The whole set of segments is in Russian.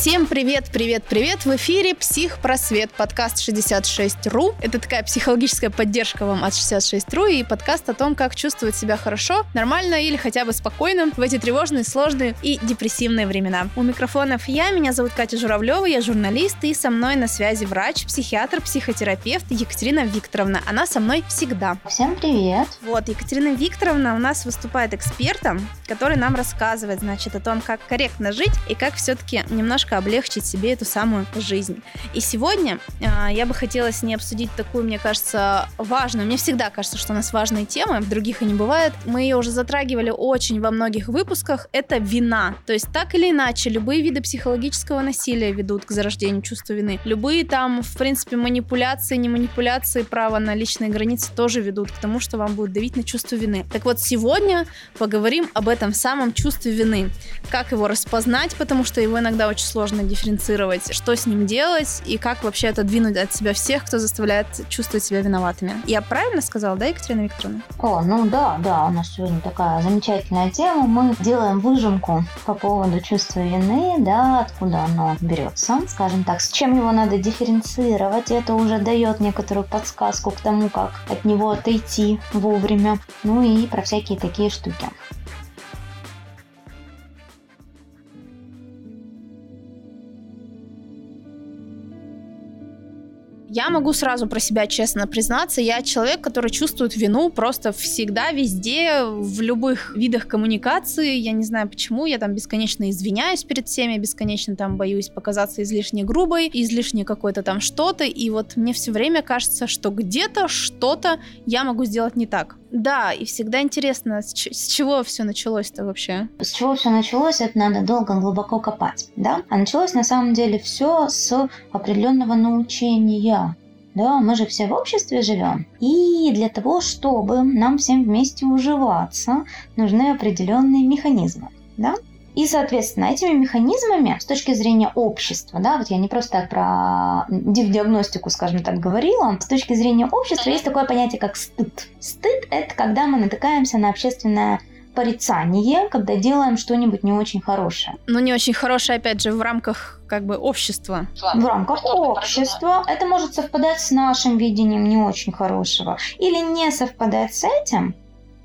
Всем привет, привет, привет! В эфире «Психпросвет», подкаст 66.ru. Это такая психологическая поддержка вам от 66.ru и подкаст о том, как чувствовать себя хорошо, нормально или хотя бы спокойно в эти тревожные, сложные и депрессивные времена. У микрофонов я, меня зовут Катя Журавлева, я журналист, и со мной на связи врач, психиатр, психотерапевт Екатерина Викторовна. Она со мной всегда. Всем привет! Вот, Екатерина Викторовна у нас выступает экспертом, который нам рассказывает, значит, о том, как корректно жить и как все-таки немножко немножко облегчить себе эту самую жизнь. И сегодня э, я бы хотела с ней обсудить такую, мне кажется, важную, мне всегда кажется, что у нас важные темы, других и не бывает. Мы ее уже затрагивали очень во многих выпусках. Это вина. То есть так или иначе, любые виды психологического насилия ведут к зарождению чувства вины. Любые там, в принципе, манипуляции, не манипуляции, право на личные границы тоже ведут к тому, что вам будет давить на чувство вины. Так вот, сегодня поговорим об этом самом чувстве вины. Как его распознать, потому что его иногда очень сложно дифференцировать, что с ним делать и как вообще отодвинуть от себя всех, кто заставляет чувствовать себя виноватыми. Я правильно сказала, да, Екатерина Викторовна? О, ну да, да, у нас сегодня такая замечательная тема. Мы делаем выжимку по поводу чувства вины, да, откуда оно берется, скажем так, с чем его надо дифференцировать. Это уже дает некоторую подсказку к тому, как от него отойти вовремя. Ну и про всякие такие штуки. Я могу сразу про себя честно признаться, я человек, который чувствует вину просто всегда, везде, в любых видах коммуникации. Я не знаю почему, я там бесконечно извиняюсь перед всеми, бесконечно там боюсь показаться излишне грубой, излишне какой-то там что-то, и вот мне все время кажется, что где-то что-то я могу сделать не так. Да, и всегда интересно, с, с чего все началось-то вообще? С чего все началось, это надо долго, глубоко копать, да? А началось на самом деле все с определенного научения. Да, мы же все в обществе живем. И для того, чтобы нам всем вместе уживаться, нужны определенные механизмы. Да? И, соответственно, этими механизмами с точки зрения общества, да, вот я не просто так про диагностику, скажем так, говорила, с точки зрения общества есть такое понятие, как стыд. Стыд – это когда мы натыкаемся на общественное порицание, когда делаем что-нибудь не очень хорошее. Ну, не очень хорошее, опять же, в рамках как бы общества. В рамках общества. Это может совпадать с нашим видением не очень хорошего. Или не совпадать с этим,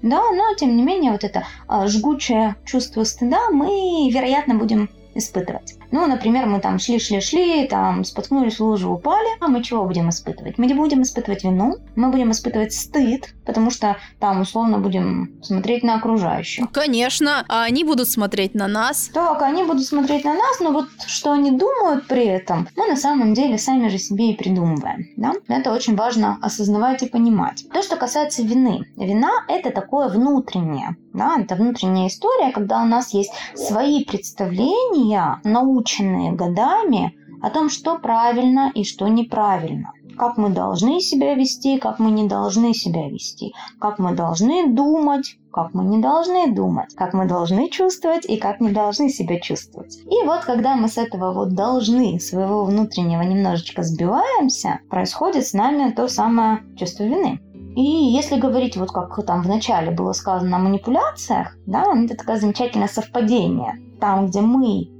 да, но тем не менее вот это а, жгучее чувство стыда мы, вероятно, будем испытывать. Ну, например, мы там шли-шли-шли, там споткнулись в лужу, упали, а мы чего будем испытывать? Мы не будем испытывать вину, мы будем испытывать стыд, потому что там условно будем смотреть на окружающих. Конечно, а они будут смотреть на нас. Так, они будут смотреть на нас, но вот что они думают при этом, мы на самом деле сами же себе и придумываем. Да? Это очень важно осознавать и понимать. То, что касается вины. Вина – это такое внутреннее. Да? Это внутренняя история, когда у нас есть свои представления, научные наученные годами о том, что правильно и что неправильно. Как мы должны себя вести, как мы не должны себя вести. Как мы должны думать, как мы не должны думать. Как мы должны чувствовать и как не должны себя чувствовать. И вот когда мы с этого вот должны своего внутреннего немножечко сбиваемся, происходит с нами то самое чувство вины. И если говорить, вот как там в начале было сказано о манипуляциях, да, это такое замечательное совпадение. Там, где мы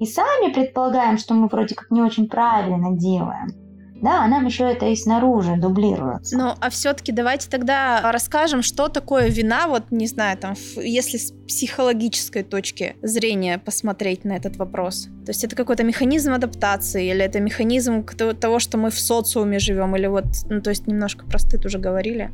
и сами предполагаем, что мы вроде как не очень правильно делаем. Да, а нам еще это и снаружи дублируется. Ну, а все-таки давайте тогда расскажем, что такое вина, вот, не знаю, там, если с психологической точки зрения посмотреть на этот вопрос. То есть это какой-то механизм адаптации, или это механизм того, что мы в социуме живем, или вот, ну, то есть немножко про стыд уже говорили.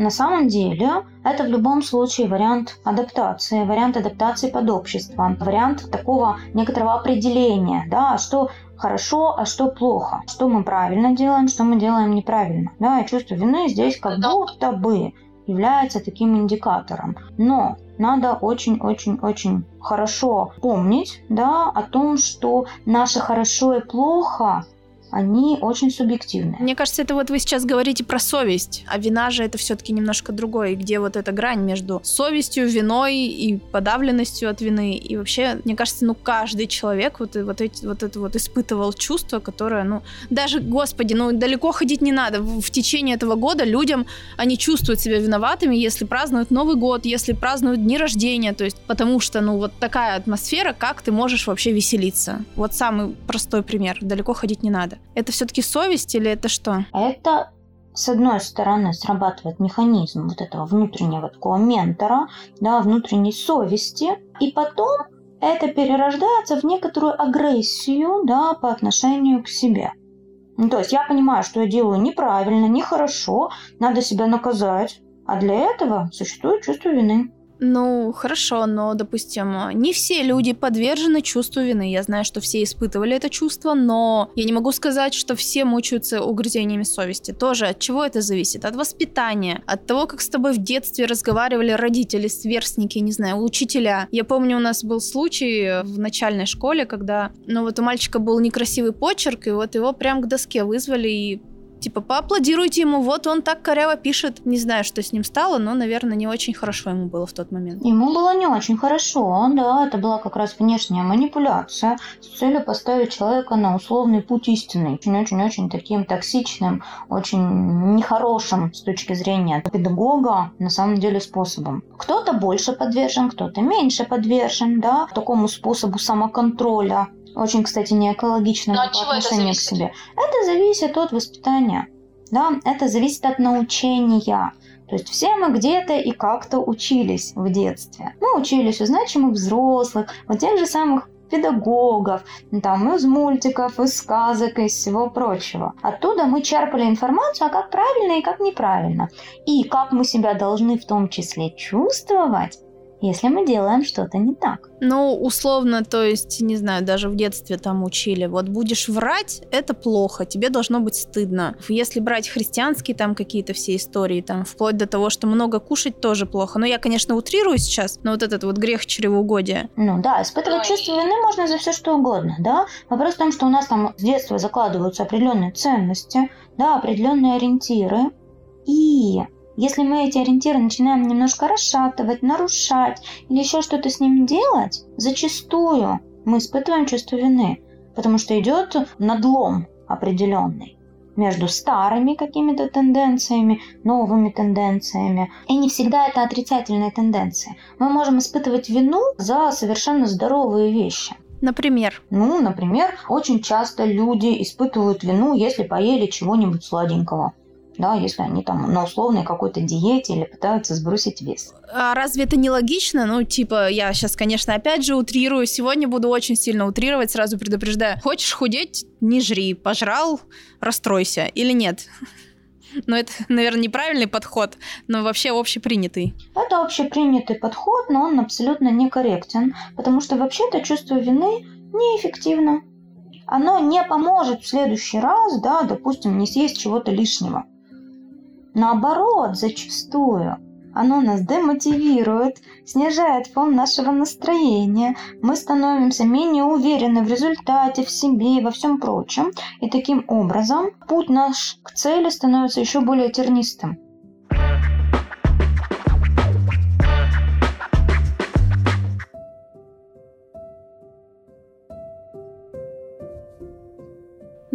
На самом деле, это в любом случае вариант адаптации, вариант адаптации под общество, вариант такого некоторого определения, да, что хорошо, а что плохо, что мы правильно делаем, что мы делаем неправильно. Да, и чувство вины здесь как будто бы является таким индикатором. Но надо очень-очень-очень хорошо помнить да, о том, что наше хорошо и плохо они очень субъективны. Мне кажется, это вот вы сейчас говорите про совесть, а вина же это все-таки немножко другое, где вот эта грань между совестью, виной и подавленностью от вины. И вообще, мне кажется, ну каждый человек вот, вот, эти, вот это вот испытывал чувство, которое, ну, даже, господи, ну далеко ходить не надо. В, течение этого года людям, они чувствуют себя виноватыми, если празднуют Новый год, если празднуют дни рождения, то есть потому что, ну, вот такая атмосфера, как ты можешь вообще веселиться. Вот самый простой пример. Далеко ходить не надо. Это все-таки совесть или это что? Это с одной стороны срабатывает механизм вот этого внутреннего такого ментора, да, внутренней совести, и потом это перерождается в некоторую агрессию, да, по отношению к себе. Ну, то есть я понимаю, что я делаю неправильно, нехорошо, надо себя наказать, а для этого существует чувство вины. Ну, хорошо, но, допустим, не все люди подвержены чувству вины. Я знаю, что все испытывали это чувство, но я не могу сказать, что все мучаются угрызениями совести. Тоже от чего это зависит? От воспитания, от того, как с тобой в детстве разговаривали родители, сверстники, не знаю, учителя. Я помню, у нас был случай в начальной школе, когда, ну вот у мальчика был некрасивый почерк, и вот его прям к доске вызвали и Типа, поаплодируйте ему, вот он так коряво пишет. Не знаю, что с ним стало, но, наверное, не очень хорошо ему было в тот момент. Ему было не очень хорошо, да, это была как раз внешняя манипуляция с целью поставить человека на условный путь истины. Очень-очень-очень таким токсичным, очень нехорошим с точки зрения педагога на самом деле способом. Кто-то больше подвержен, кто-то меньше подвержен, да, такому способу самоконтроля очень, кстати, не экологично по отношению к себе. Это зависит от воспитания. Да, это зависит от научения. То есть все мы где-то и как-то учились в детстве. Мы учились у значимых взрослых, у тех же самых педагогов, там, из мультиков, из сказок, из всего прочего. Оттуда мы черпали информацию, а как правильно и как неправильно. И как мы себя должны в том числе чувствовать, если мы делаем что-то не так. Ну, условно, то есть, не знаю, даже в детстве там учили, вот будешь врать, это плохо, тебе должно быть стыдно. Если брать христианские там какие-то все истории, там, вплоть до того, что много кушать тоже плохо. Но я, конечно, утрирую сейчас, но вот этот вот грех чревоугодия. Ну да, испытывать чувство вины можно за все что угодно, да. Вопрос в том, что у нас там с детства закладываются определенные ценности, да, определенные ориентиры. И если мы эти ориентиры начинаем немножко расшатывать, нарушать или еще что-то с ним делать, зачастую мы испытываем чувство вины, потому что идет надлом определенный между старыми какими-то тенденциями, новыми тенденциями. И не всегда это отрицательные тенденции. Мы можем испытывать вину за совершенно здоровые вещи. Например? Ну, например, очень часто люди испытывают вину, если поели чего-нибудь сладенького да, если они там на условной какой-то диете или пытаются сбросить вес. А разве это не логично? Ну, типа, я сейчас, конечно, опять же утрирую. Сегодня буду очень сильно утрировать, сразу предупреждаю. Хочешь худеть? Не жри. Пожрал? Расстройся. Или нет? Но это, наверное, неправильный подход, но вообще общепринятый. Это общепринятый подход, но он абсолютно некорректен, потому что вообще-то чувство вины неэффективно. Оно не поможет в следующий раз, да, допустим, не съесть чего-то лишнего. Наоборот, зачастую оно нас демотивирует, снижает фон нашего настроения, мы становимся менее уверены в результате, в себе и во всем прочем, и таким образом путь наш к цели становится еще более тернистым.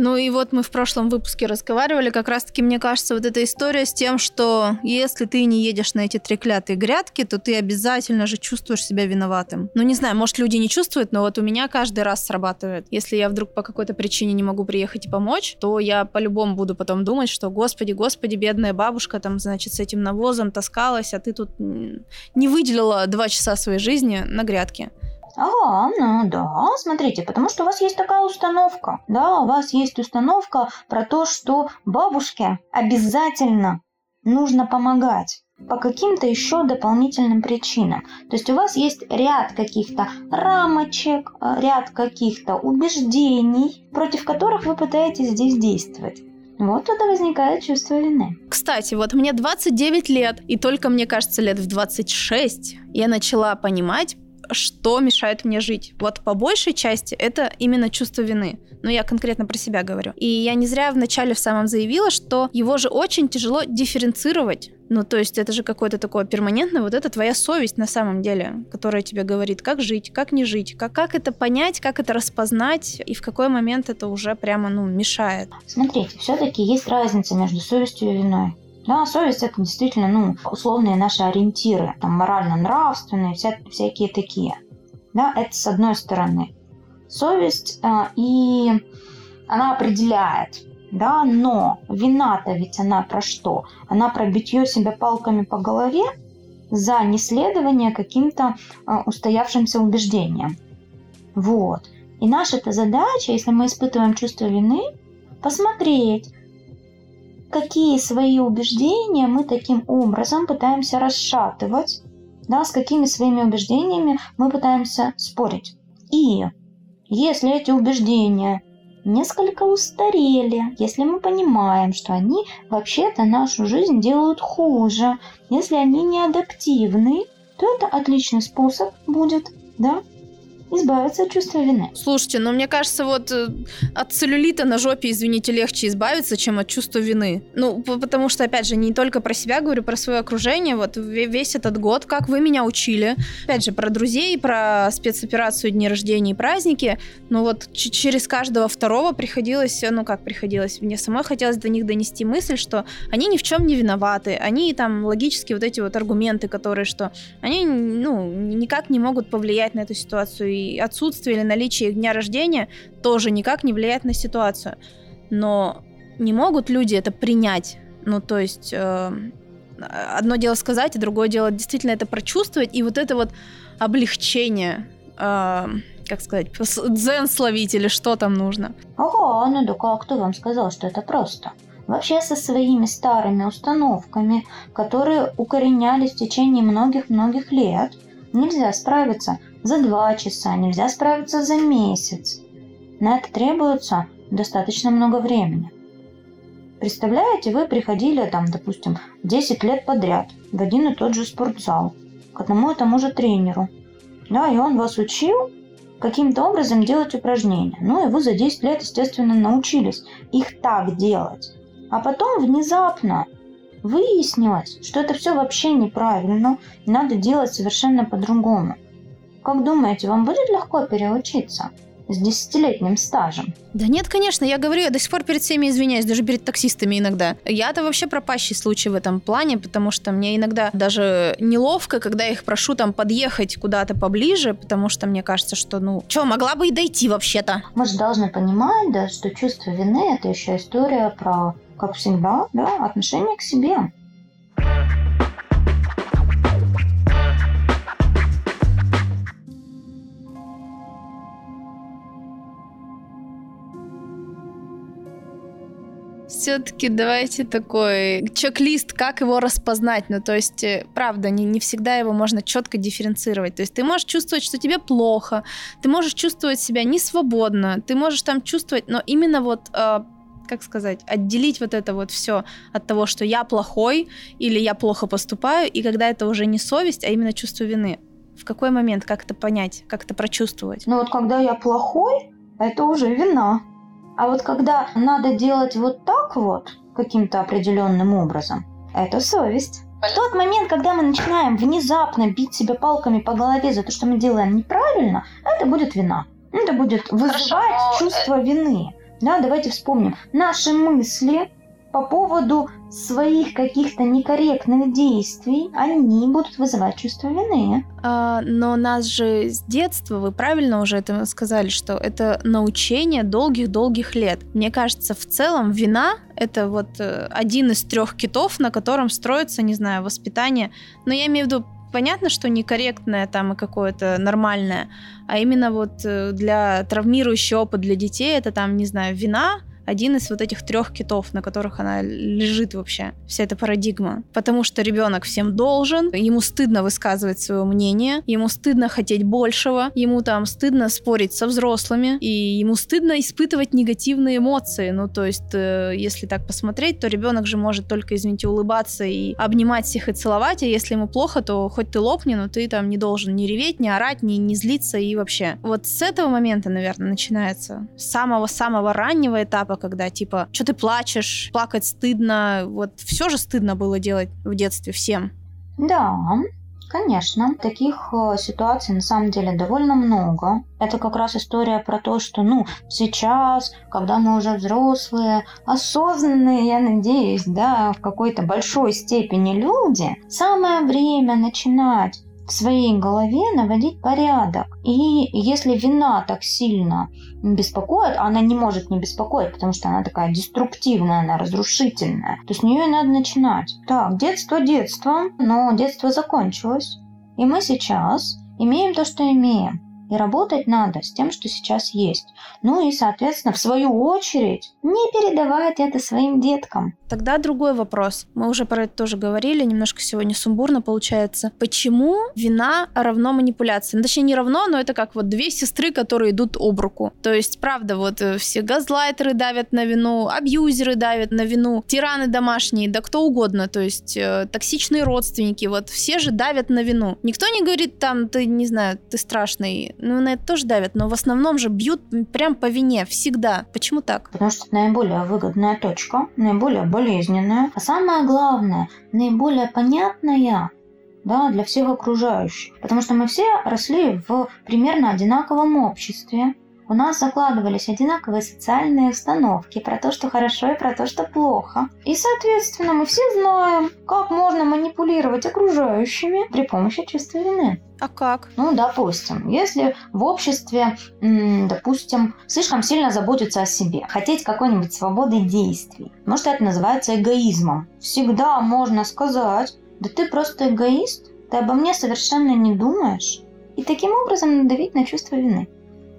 Ну и вот мы в прошлом выпуске разговаривали, как раз-таки, мне кажется, вот эта история с тем, что если ты не едешь на эти треклятые грядки, то ты обязательно же чувствуешь себя виноватым. Ну не знаю, может люди не чувствуют, но вот у меня каждый раз срабатывает. Если я вдруг по какой-то причине не могу приехать и помочь, то я по-любому буду потом думать, что господи, господи, бедная бабушка там, значит, с этим навозом таскалась, а ты тут не выделила два часа своей жизни на грядке. Ага, ну да, смотрите, потому что у вас есть такая установка. Да, у вас есть установка про то, что бабушке обязательно нужно помогать по каким-то еще дополнительным причинам. То есть у вас есть ряд каких-то рамочек, э, ряд каких-то убеждений, против которых вы пытаетесь здесь действовать. Вот тогда возникает чувство вины. Кстати, вот мне 29 лет, и только, мне кажется, лет в 26 я начала понимать, что мешает мне жить. Вот по большей части это именно чувство вины. Но я конкретно про себя говорю. И я не зря вначале в самом заявила, что его же очень тяжело дифференцировать. Ну, то есть это же какое-то такое перманентное, вот это твоя совесть на самом деле, которая тебе говорит, как жить, как не жить, как, как это понять, как это распознать, и в какой момент это уже прямо, ну, мешает. Смотрите, все-таки есть разница между совестью и виной. Да, совесть это действительно, ну, условные наши ориентиры, там, морально-нравственные, вся, всякие такие. Да, это с одной стороны. Совесть, э, и она определяет, да, но вина-то ведь она про что? Она про битье себя палками по голове за неследование каким-то э, устоявшимся убеждениям. Вот. И наша-то задача, если мы испытываем чувство вины, посмотреть, какие свои убеждения мы таким образом пытаемся расшатывать, да, с какими своими убеждениями мы пытаемся спорить. И если эти убеждения несколько устарели, если мы понимаем, что они вообще-то нашу жизнь делают хуже, если они не адаптивны, то это отличный способ будет, да, избавиться от чувства вины. Слушайте, но мне кажется, вот э, от целлюлита на жопе, извините, легче избавиться, чем от чувства вины. Ну, потому что, опять же, не только про себя говорю, про свое окружение. Вот весь этот год, как вы меня учили. Опять же, про друзей, про спецоперацию, дни рождения и праздники. Ну вот через каждого второго приходилось, ну как приходилось, мне самой хотелось до них донести мысль, что они ни в чем не виноваты. Они там логически вот эти вот аргументы, которые, что они, ну, никак не могут повлиять на эту ситуацию и отсутствие или наличие дня рождения тоже никак не влияет на ситуацию. Но не могут люди это принять. Ну, то есть э, одно дело сказать, и другое дело действительно это прочувствовать. И вот это вот облегчение, э, как сказать, дзен словить или что там нужно. Ага, ну да а кто вам сказал, что это просто? Вообще со своими старыми установками, которые укоренялись в течение многих-многих лет, нельзя справиться за два часа, нельзя справиться за месяц. На это требуется достаточно много времени. Представляете, вы приходили там, допустим, 10 лет подряд в один и тот же спортзал к одному и тому же тренеру. Да, и он вас учил каким-то образом делать упражнения. Ну и вы за 10 лет, естественно, научились их так делать. А потом внезапно выяснилось, что это все вообще неправильно, и надо делать совершенно по-другому. Как думаете, вам будет легко переучиться? с десятилетним стажем. Да нет, конечно, я говорю, я до сих пор перед всеми извиняюсь, даже перед таксистами иногда. Я-то вообще пропащий случай в этом плане, потому что мне иногда даже неловко, когда я их прошу там подъехать куда-то поближе, потому что мне кажется, что, ну, что, могла бы и дойти вообще-то. Мы же должны понимать, да, что чувство вины – это еще история про, как всегда, да, отношение к себе. Все-таки давайте такой чек-лист, как его распознать. Ну, то есть, э, правда, не, не всегда его можно четко дифференцировать. То есть ты можешь чувствовать, что тебе плохо, ты можешь чувствовать себя не свободно, ты можешь там чувствовать, но именно вот э, как сказать, отделить вот это вот все от того, что я плохой или я плохо поступаю, и когда это уже не совесть, а именно чувство вины. В какой момент, как это понять, как это прочувствовать? Ну вот когда я плохой, это уже вина. А вот когда надо делать вот так вот, каким-то определенным образом, это совесть. В тот момент, когда мы начинаем внезапно бить себя палками по голове за то, что мы делаем неправильно, это будет вина. Это будет вызывать Хорошо, чувство вины. Да, давайте вспомним. Наши мысли по поводу своих каких-то некорректных действий, они будут вызывать чувство вины. А, но нас же с детства, вы правильно уже это сказали, что это научение долгих-долгих лет. Мне кажется, в целом вина — это вот э, один из трех китов, на котором строится, не знаю, воспитание. Но я имею в виду понятно, что некорректное там и какое-то нормальное, а именно вот э, для травмирующий опыт для детей это там, не знаю, вина, один из вот этих трех китов, на которых она лежит вообще, вся эта парадигма. Потому что ребенок всем должен, ему стыдно высказывать свое мнение, ему стыдно хотеть большего, ему там стыдно спорить со взрослыми, и ему стыдно испытывать негативные эмоции. Ну, то есть, э, если так посмотреть, то ребенок же может только, извините, улыбаться и обнимать всех и целовать, а если ему плохо, то хоть ты лопни, но ты там не должен ни реветь, ни орать, ни, ни злиться и вообще. Вот с этого момента, наверное, начинается. С самого-самого раннего этапа, когда типа, что ты плачешь, плакать стыдно, вот все же стыдно было делать в детстве всем. Да, Конечно, таких э, ситуаций на самом деле довольно много. Это как раз история про то, что, ну, сейчас, когда мы уже взрослые, осознанные, я надеюсь, да, в какой-то большой степени люди, самое время начинать в своей голове наводить порядок. И если вина так сильно беспокоит, она не может не беспокоить, потому что она такая деструктивная, она разрушительная, то с нее и надо начинать. Так, детство детство, но детство закончилось. И мы сейчас имеем то, что имеем. И работать надо с тем, что сейчас есть. Ну и, соответственно, в свою очередь, не передавать это своим деткам. Тогда другой вопрос. Мы уже про это тоже говорили, немножко сегодня сумбурно получается. Почему вина равно манипуляции? Ну, точнее, не равно, но это как вот две сестры, которые идут об руку. То есть, правда, вот э, все газлайтеры давят на вину, абьюзеры давят на вину, тираны домашние, да кто угодно. То есть, э, токсичные родственники, вот все же давят на вину. Никто не говорит там, ты, не знаю, ты страшный, ну, на это тоже давят, но в основном же бьют прям по вине, всегда. Почему так? Потому что это наиболее выгодная точка, наиболее болезненная, а самое главное, наиболее понятная да, для всех окружающих. Потому что мы все росли в примерно одинаковом обществе, у нас закладывались одинаковые социальные установки про то, что хорошо и про то, что плохо. И, соответственно, мы все знаем, как можно манипулировать окружающими при помощи чувства вины. А как? Ну, допустим, если в обществе, допустим, слишком сильно заботиться о себе, хотеть какой-нибудь свободы действий, может, это называется эгоизмом. Всегда можно сказать, да ты просто эгоист, ты обо мне совершенно не думаешь. И таким образом надавить на чувство вины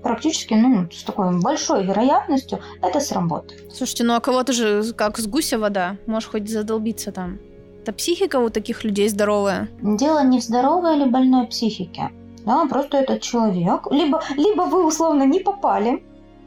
практически, ну, с такой большой вероятностью это сработает. Слушайте, ну а кого-то же как с гуся вода, можешь хоть задолбиться там. Это психика у таких людей здоровая? Дело не в здоровой или больной психике. Да, просто этот человек, либо, либо вы условно не попали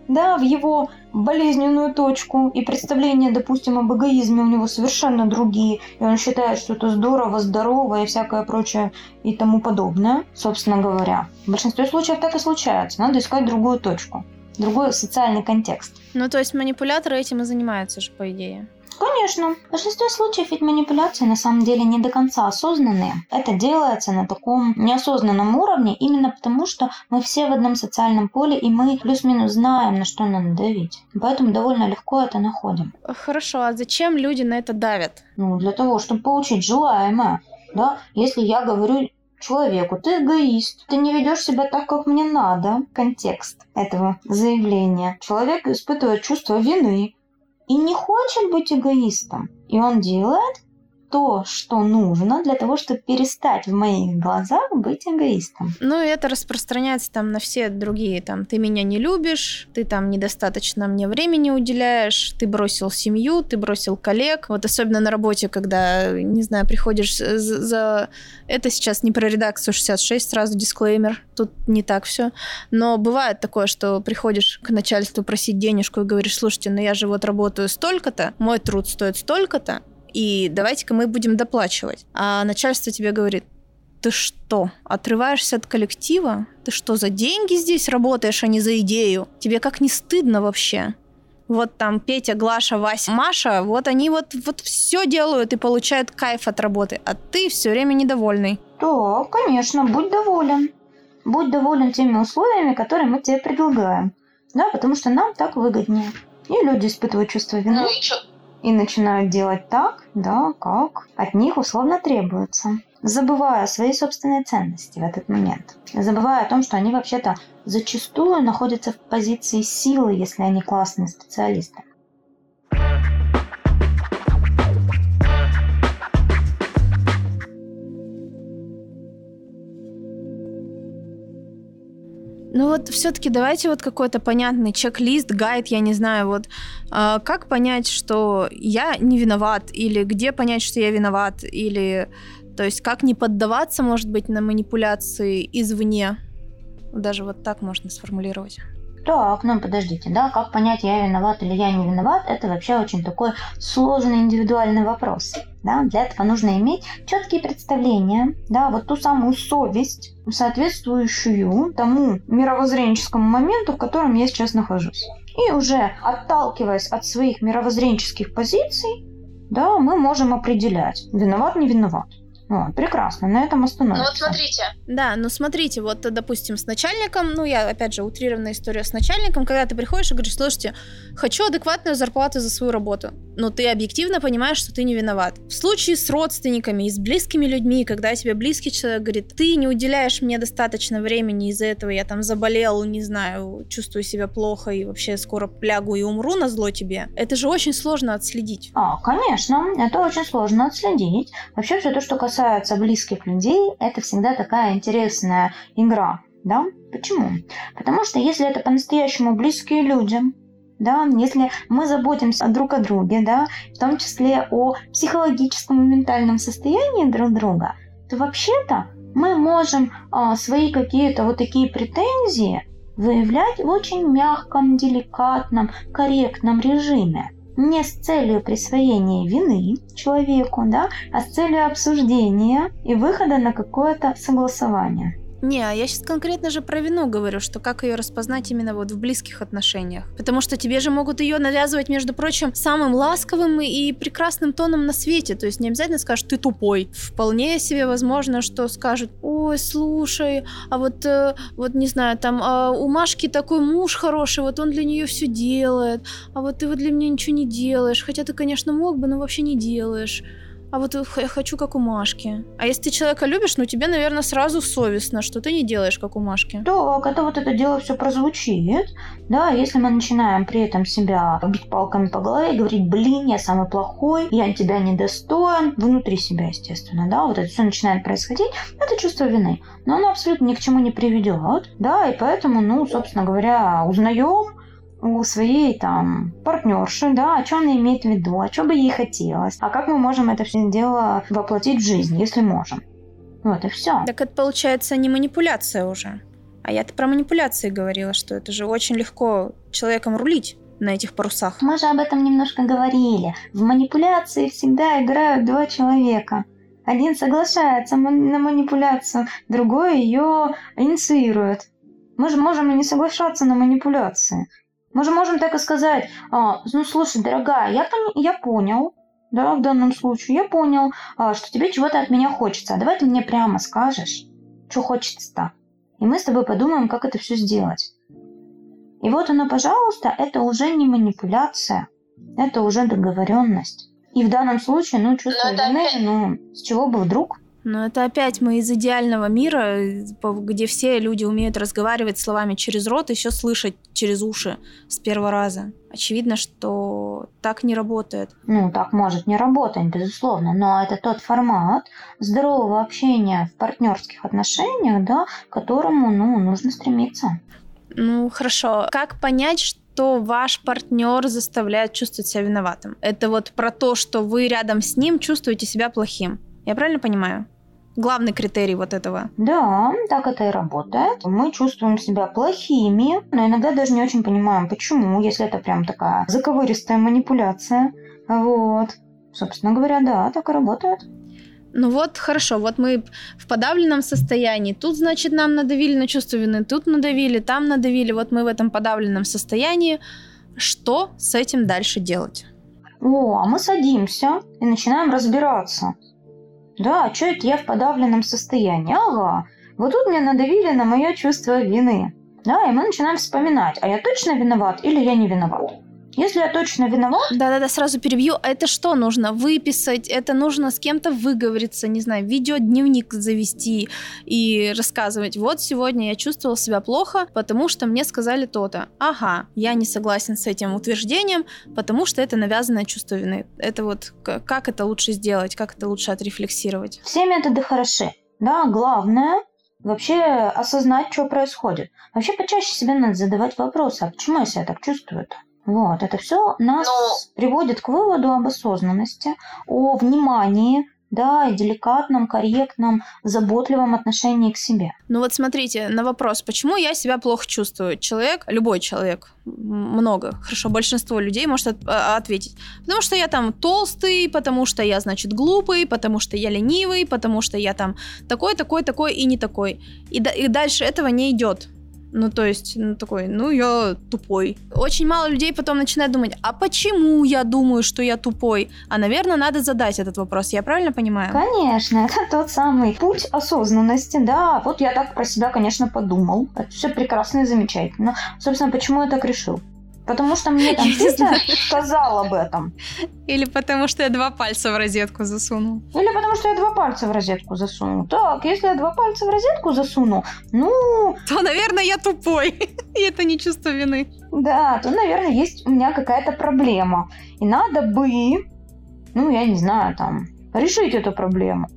да, в его болезненную точку, и представления, допустим, об эгоизме у него совершенно другие, и он считает, что это здорово, здорово и всякое прочее и тому подобное, собственно говоря. В большинстве случаев так и случается. Надо искать другую точку, другой социальный контекст. Ну, то есть манипуляторы этим и занимаются же, по идее. Конечно. В большинстве случаев ведь манипуляции на самом деле не до конца осознанные. Это делается на таком неосознанном уровне именно потому, что мы все в одном социальном поле и мы плюс-минус знаем, на что надо давить. Поэтому довольно легко это находим. Хорошо, а зачем люди на это давят? Ну, для того, чтобы получить желаемое. Да, если я говорю человеку, ты эгоист, ты не ведешь себя так, как мне надо. Контекст этого заявления. Человек испытывает чувство вины, и не хочет быть эгоистом. И он делает то, что нужно для того, чтобы перестать в моих глазах быть эгоистом. Ну, и это распространяется там на все другие. Там, ты меня не любишь, ты там недостаточно мне времени уделяешь, ты бросил семью, ты бросил коллег. Вот особенно на работе, когда, не знаю, приходишь за... Это сейчас не про редакцию 66, сразу дисклеймер, тут не так все. Но бывает такое, что приходишь к начальству просить денежку и говоришь, слушайте, ну я же вот работаю столько-то, мой труд стоит столько-то, и давайте-ка мы будем доплачивать. А начальство тебе говорит, ты что, отрываешься от коллектива? Ты что, за деньги здесь работаешь, а не за идею? Тебе как не стыдно вообще? Вот там Петя, Глаша, Вася, Маша, вот они вот, вот все делают и получают кайф от работы, а ты все время недовольный. Да, конечно, будь доволен. Будь доволен теми условиями, которые мы тебе предлагаем. Да, потому что нам так выгоднее. И люди испытывают чувство вины. Ну и что? И начинают делать так, да, как от них условно требуется, забывая свои собственные ценности в этот момент, забывая о том, что они вообще-то зачастую находятся в позиции силы, если они классные специалисты. Ну вот все-таки давайте вот какой-то понятный чек-лист, гайд, я не знаю, вот э, как понять, что я не виноват, или где понять, что я виноват, или то есть как не поддаваться, может быть, на манипуляции извне. Даже вот так можно сформулировать. Так, ну подождите, да, как понять, я виноват или я не виноват, это вообще очень такой сложный индивидуальный вопрос. Да? Для этого нужно иметь четкие представления, да, вот ту самую совесть, соответствующую тому мировоззренческому моменту, в котором я сейчас нахожусь. И уже отталкиваясь от своих мировоззренческих позиций, да, мы можем определять, виноват, не виноват. Вот, прекрасно, на этом остановимся. Ну вот смотрите. Да, ну смотрите, вот, допустим, с начальником, ну я, опять же, утрированная история с начальником, когда ты приходишь и говоришь, слушайте, хочу адекватную зарплату за свою работу, но ты объективно понимаешь, что ты не виноват. В случае с родственниками и с близкими людьми, когда тебе близкий человек говорит, ты не уделяешь мне достаточно времени, из-за этого я там заболел, не знаю, чувствую себя плохо и вообще скоро плягу и умру на зло тебе, это же очень сложно отследить. А, конечно, это очень сложно отследить. Вообще все то, что касается касается близких людей, это всегда такая интересная игра. Да? Почему? Потому что если это по-настоящему близкие люди, да, если мы заботимся друг о друге, да, в том числе о психологическом и ментальном состоянии друг друга, то вообще-то мы можем а, свои какие-то вот такие претензии выявлять в очень мягком, деликатном, корректном режиме не с целью присвоения вины человеку, да, а с целью обсуждения и выхода на какое-то согласование. Не, а я сейчас конкретно же про вину говорю, что как ее распознать именно вот в близких отношениях. Потому что тебе же могут ее навязывать, между прочим, самым ласковым и прекрасным тоном на свете. То есть не обязательно скажешь, ты тупой. Вполне себе возможно, что скажут, ой, слушай, а вот, э, вот не знаю, там а у Машки такой муж хороший, вот он для нее все делает, а вот ты вот для меня ничего не делаешь. Хотя ты, конечно, мог бы, но вообще не делаешь а вот я хочу как у Машки. А если ты человека любишь, ну тебе, наверное, сразу совестно, что ты не делаешь как у Машки. Так, это вот это дело все прозвучит. Да, если мы начинаем при этом себя бить палками по голове и говорить, блин, я самый плохой, я тебя недостоин, внутри себя, естественно, да, вот это все начинает происходить, это чувство вины. Но оно абсолютно ни к чему не приведет, да, и поэтому, ну, собственно говоря, узнаем, у своей там партнерши, да, о чем она имеет в виду, о чем бы ей хотелось, а как мы можем это все дело воплотить в жизнь, если можем. Вот и все. Так это получается не манипуляция уже. А я-то про манипуляции говорила, что это же очень легко человеком рулить на этих парусах. Мы же об этом немножко говорили. В манипуляции всегда играют два человека. Один соглашается на манипуляцию, другой ее инициирует. Мы же можем и не соглашаться на манипуляции. Мы же можем так и сказать, а, ну слушай, дорогая, я, пони- я понял, да, в данном случае, я понял, а, что тебе чего-то от меня хочется. А давай ты мне прямо скажешь, что хочется-то. И мы с тобой подумаем, как это все сделать. И вот оно, пожалуйста, это уже не манипуляция, это уже договоренность. И в данном случае, ну, чувство вины, ну, с чего бы вдруг? Но это опять мы из идеального мира, где все люди умеют разговаривать словами через рот, еще слышать через уши с первого раза. Очевидно, что так не работает. Ну, так может не работать, безусловно, но это тот формат здорового общения в партнерских отношениях, да, к которому, ну, нужно стремиться. Ну, хорошо. Как понять, что ваш партнер заставляет чувствовать себя виноватым? Это вот про то, что вы рядом с ним чувствуете себя плохим. Я правильно понимаю? Главный критерий вот этого. Да, так это и работает. Мы чувствуем себя плохими, но иногда даже не очень понимаем, почему, если это прям такая заковыристая манипуляция. Вот. Собственно говоря, да, так и работает. Ну вот, хорошо, вот мы в подавленном состоянии. Тут, значит, нам надавили на чувство вины, тут надавили, там надавили. Вот мы в этом подавленном состоянии. Что с этим дальше делать? О, а мы садимся и начинаем разбираться. Да, что это я в подавленном состоянии? Ага, вот тут мне надавили на мое чувство вины. Да, и мы начинаем вспоминать, а я точно виноват или я не виноват? Если я точно виноват... Да-да-да, сразу перебью. Это что нужно? Выписать? Это нужно с кем-то выговориться, не знаю, видеодневник завести и рассказывать. Вот сегодня я чувствовал себя плохо, потому что мне сказали то-то. Ага, я не согласен с этим утверждением, потому что это навязанное чувство вины. Это вот как это лучше сделать, как это лучше отрефлексировать? Все методы хороши. Да, главное вообще осознать, что происходит. Вообще почаще себе надо задавать вопросы, а почему я себя так чувствую-то? Вот, это все нас Но... Приводит к выводу об осознанности, о внимании, да, и деликатном, корректном, заботливом отношении к себе. Ну вот смотрите, на вопрос, почему я себя плохо чувствую? Человек, любой человек, много, хорошо, большинство людей может от, а, ответить. Потому что я там толстый, потому что я, значит, глупый, потому что я ленивый, потому что я там такой, такой, такой и не такой. И, и дальше этого не идет. Ну, то есть, ну, такой, ну, я тупой. Очень мало людей потом начинают думать, а почему я думаю, что я тупой? А, наверное, надо задать этот вопрос, я правильно понимаю? Конечно, это тот самый путь осознанности, да. Вот я так про себя, конечно, подумал. Это все прекрасно и замечательно. Собственно, почему я так решил? Потому что мне там сказал об этом. Или потому что я два пальца в розетку засунул. Или потому что я два пальца в розетку засунул. Так, если я два пальца в розетку засуну, ну... То, наверное, я тупой. И это не чувство вины. Да, то, наверное, есть у меня какая-то проблема. И надо бы, ну, я не знаю, там, решить эту проблему.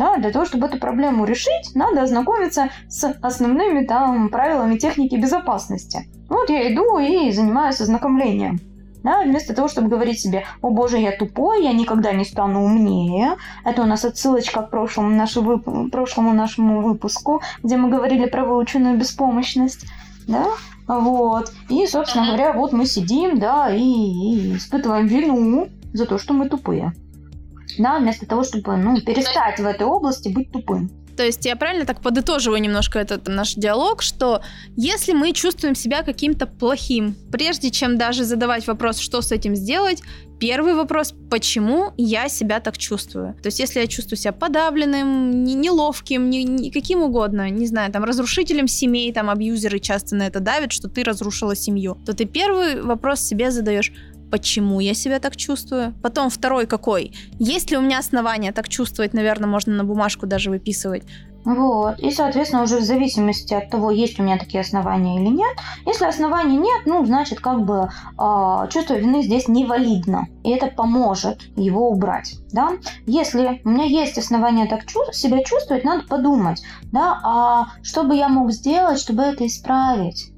Да, для того, чтобы эту проблему решить, надо ознакомиться с основными там правилами техники безопасности. Вот я иду и занимаюсь ознакомлением. Да, вместо того, чтобы говорить себе, о боже, я тупой, я никогда не стану умнее. Это у нас отсылочка к прошлому, нашему, вып... прошлому нашему выпуску, где мы говорили про выученную беспомощность. Да? Вот. И, собственно говоря, вот мы сидим, да, и, и испытываем вину за то, что мы тупые. Да, вместо того, чтобы ну, перестать в этой области быть тупым. То есть я правильно так подытоживаю немножко этот наш диалог, что если мы чувствуем себя каким-то плохим, прежде чем даже задавать вопрос, что с этим сделать, Первый вопрос, почему я себя так чувствую? То есть, если я чувствую себя подавленным, неловким, не, не, каким угодно, не знаю, там, разрушителем семей, там, абьюзеры часто на это давят, что ты разрушила семью, то ты первый вопрос себе задаешь, почему я себя так чувствую. Потом второй какой? Есть ли у меня основания так чувствовать? Наверное, можно на бумажку даже выписывать. Вот. И, соответственно, уже в зависимости от того, есть у меня такие основания или нет. Если оснований нет, ну, значит, как бы э, чувство вины здесь невалидно. И это поможет его убрать. Да? Если у меня есть основания так чувств, себя чувствовать, надо подумать, да, а что бы я мог сделать, чтобы это исправить?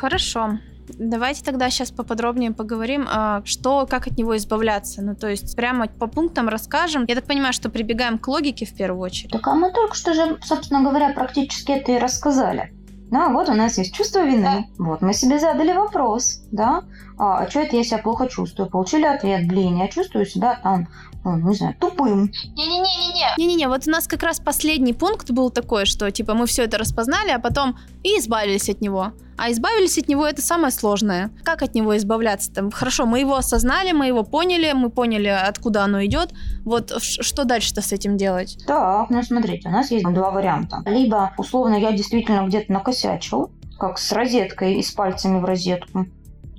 Хорошо. Давайте тогда сейчас поподробнее поговорим, а, что, как от него избавляться. Ну, то есть прямо по пунктам расскажем. Я так понимаю, что прибегаем к логике в первую очередь. Так а мы только что же, собственно говоря, практически это и рассказали. Да, вот у нас есть чувство вины. Да. Вот мы себе задали вопрос, да, а, а что это я себя плохо чувствую? Получили ответ, блин, я чувствую себя там ну, не знаю, тупым. Не-не-не-не-не. Не-не-не, вот у нас как раз последний пункт был такой, что типа мы все это распознали, а потом и избавились от него. А избавились от него это самое сложное. Как от него избавляться? Там, хорошо, мы его осознали, мы его поняли, мы поняли, откуда оно идет. Вот что дальше-то с этим делать? Так, ну смотрите, у нас есть два варианта. Либо, условно, я действительно где-то накосячил, как с розеткой и с пальцами в розетку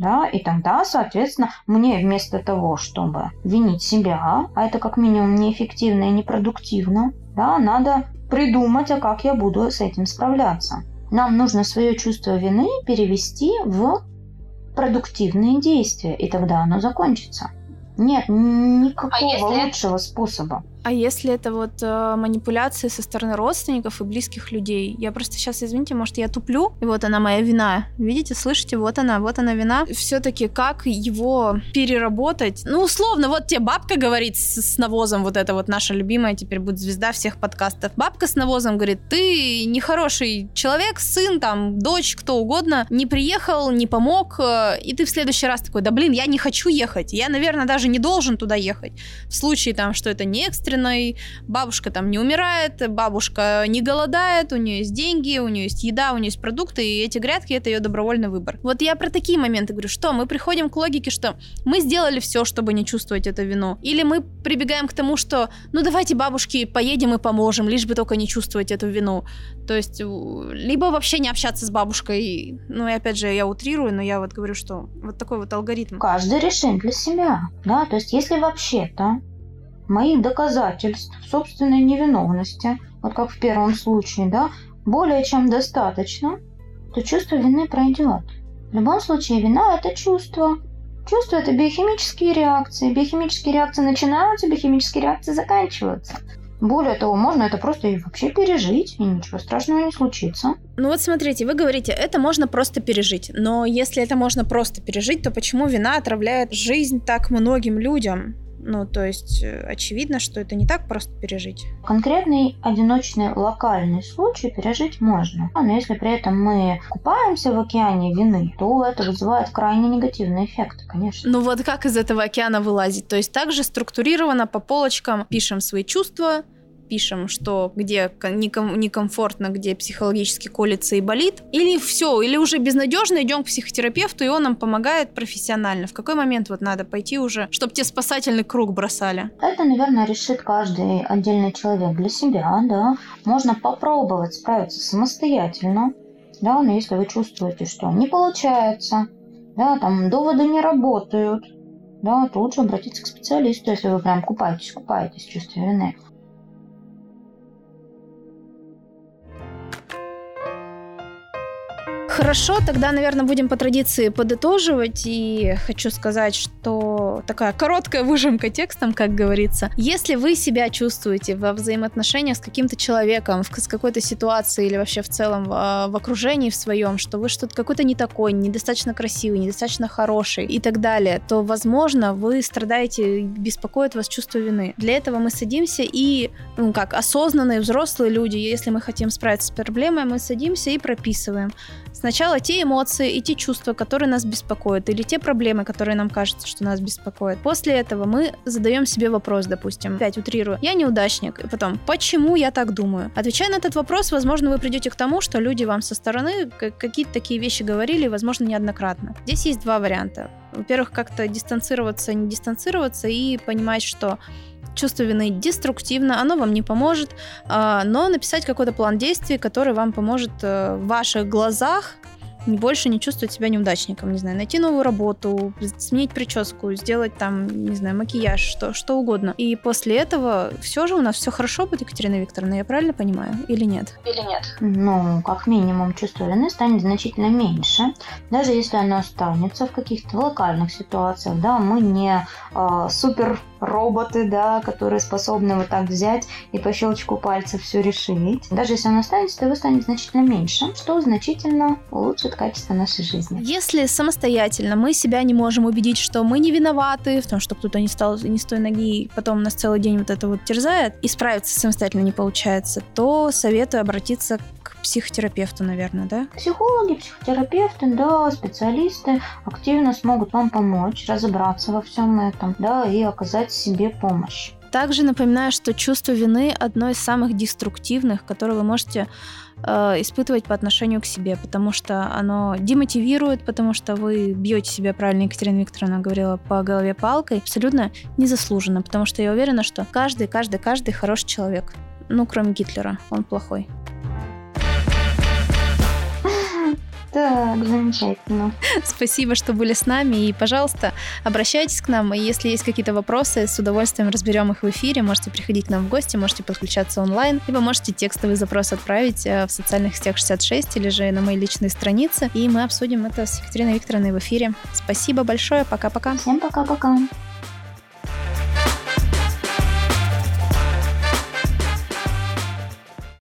да, и тогда, соответственно, мне вместо того, чтобы винить себя, а это как минимум неэффективно и непродуктивно, да, надо придумать, а как я буду с этим справляться. Нам нужно свое чувство вины перевести в продуктивные действия, и тогда оно закончится. Нет никакого а если... лучшего способа. А если это вот э, манипуляции со стороны родственников и близких людей? Я просто сейчас, извините, может, я туплю, и вот она моя вина. Видите, слышите, вот она, вот она вина. Все-таки как его переработать? Ну, условно, вот тебе бабка говорит с, с навозом, вот это вот наша любимая теперь будет звезда всех подкастов. Бабка с навозом говорит, ты нехороший человек, сын, там, дочь, кто угодно, не приехал, не помог, э, и ты в следующий раз такой, да блин, я не хочу ехать, я, наверное, даже не должен туда ехать. В случае там, что это не экстренно, экстренной, бабушка там не умирает, бабушка не голодает, у нее есть деньги, у нее есть еда, у нее есть продукты, и эти грядки это ее добровольный выбор. Вот я про такие моменты говорю, что мы приходим к логике, что мы сделали все, чтобы не чувствовать эту вину, или мы прибегаем к тому, что ну давайте бабушке поедем и поможем, лишь бы только не чувствовать эту вину. То есть либо вообще не общаться с бабушкой, ну и опять же я утрирую, но я вот говорю, что вот такой вот алгоритм. Каждый решит для себя, да, то есть если вообще-то моих доказательств собственной невиновности, вот как в первом случае, да, более чем достаточно, то чувство вины пройдет. В любом случае, вина – это чувство. Чувство – это биохимические реакции. Биохимические реакции начинаются, биохимические реакции заканчиваются. Более того, можно это просто и вообще пережить, и ничего страшного не случится. Ну вот смотрите, вы говорите, это можно просто пережить. Но если это можно просто пережить, то почему вина отравляет жизнь так многим людям? Ну, то есть э, очевидно, что это не так просто пережить. Конкретный одиночный локальный случай пережить можно. Но если при этом мы купаемся в океане вины, то это вызывает крайне негативный эффект, конечно. Ну вот как из этого океана вылазить? То есть также структурировано по полочкам пишем свои чувства, пишем, что где некомфортно, где психологически колется и болит, или все, или уже безнадежно идем к психотерапевту, и он нам помогает профессионально. В какой момент вот надо пойти уже, чтобы тебе спасательный круг бросали? Это, наверное, решит каждый отдельный человек для себя, да. Можно попробовать справиться самостоятельно, да, но если вы чувствуете, что не получается, да, там доводы не работают, да, то лучше обратиться к специалисту, если вы прям купаетесь, купаетесь в чувстве вины. Хорошо, тогда, наверное, будем по традиции подытоживать. И хочу сказать, что такая короткая выжимка текстом, как говорится. Если вы себя чувствуете во взаимоотношениях с каким-то человеком, с какой-то ситуацией или вообще в целом в, а, в окружении в своем, что вы что-то какой-то не такой, недостаточно красивый, недостаточно хороший и так далее, то, возможно, вы страдаете, беспокоит вас чувство вины. Для этого мы садимся и, ну как, осознанные взрослые люди, если мы хотим справиться с проблемой, мы садимся и прописываем Сначала те эмоции и те чувства, которые нас беспокоят, или те проблемы, которые нам кажется, что нас беспокоят. После этого мы задаем себе вопрос, допустим, опять утрирую, я неудачник, и потом, почему я так думаю? Отвечая на этот вопрос, возможно, вы придете к тому, что люди вам со стороны какие-то такие вещи говорили, возможно, неоднократно. Здесь есть два варианта. Во-первых, как-то дистанцироваться, не дистанцироваться и понимать, что чувство вины деструктивно, оно вам не поможет, а, но написать какой-то план действий, который вам поможет э, в ваших глазах больше не чувствовать себя неудачником, не знаю, найти новую работу, сменить прическу, сделать там, не знаю, макияж, что, что угодно. И после этого все же у нас все хорошо будет, Екатерина Викторовна, я правильно понимаю? Или нет? Или нет? Ну, как минимум, чувство вины станет значительно меньше. Даже если оно останется в каких-то локальных ситуациях, да, мы не э, супер роботы, да, которые способны вот так взять и по щелчку пальцев все решить. Даже если оно останется, то его станет значительно меньше, что значительно улучшит качество нашей жизни. Если самостоятельно мы себя не можем убедить, что мы не виноваты в том, что кто-то не стал не с той ноги, и потом нас целый день вот это вот терзает, и справиться самостоятельно не получается, то советую обратиться психотерапевту, наверное, да? Психологи, психотерапевты, да, специалисты активно смогут вам помочь разобраться во всем этом, да, и оказать себе помощь. Также напоминаю, что чувство вины одно из самых деструктивных, которые вы можете э, испытывать по отношению к себе, потому что оно демотивирует, потому что вы бьете себя, правильно Екатерина Викторовна говорила, по голове палкой, абсолютно незаслуженно, потому что я уверена, что каждый, каждый, каждый хороший человек. Ну, кроме Гитлера, он плохой. Так, замечательно. Спасибо, что были с нами. И, пожалуйста, обращайтесь к нам. И если есть какие-то вопросы, с удовольствием разберем их в эфире. Можете приходить к нам в гости, можете подключаться онлайн, либо можете текстовый запрос отправить э, в социальных сетях 66 или же на моей личной странице. И мы обсудим это с Екатериной Викторовной в эфире. Спасибо большое. Пока-пока. Всем пока-пока.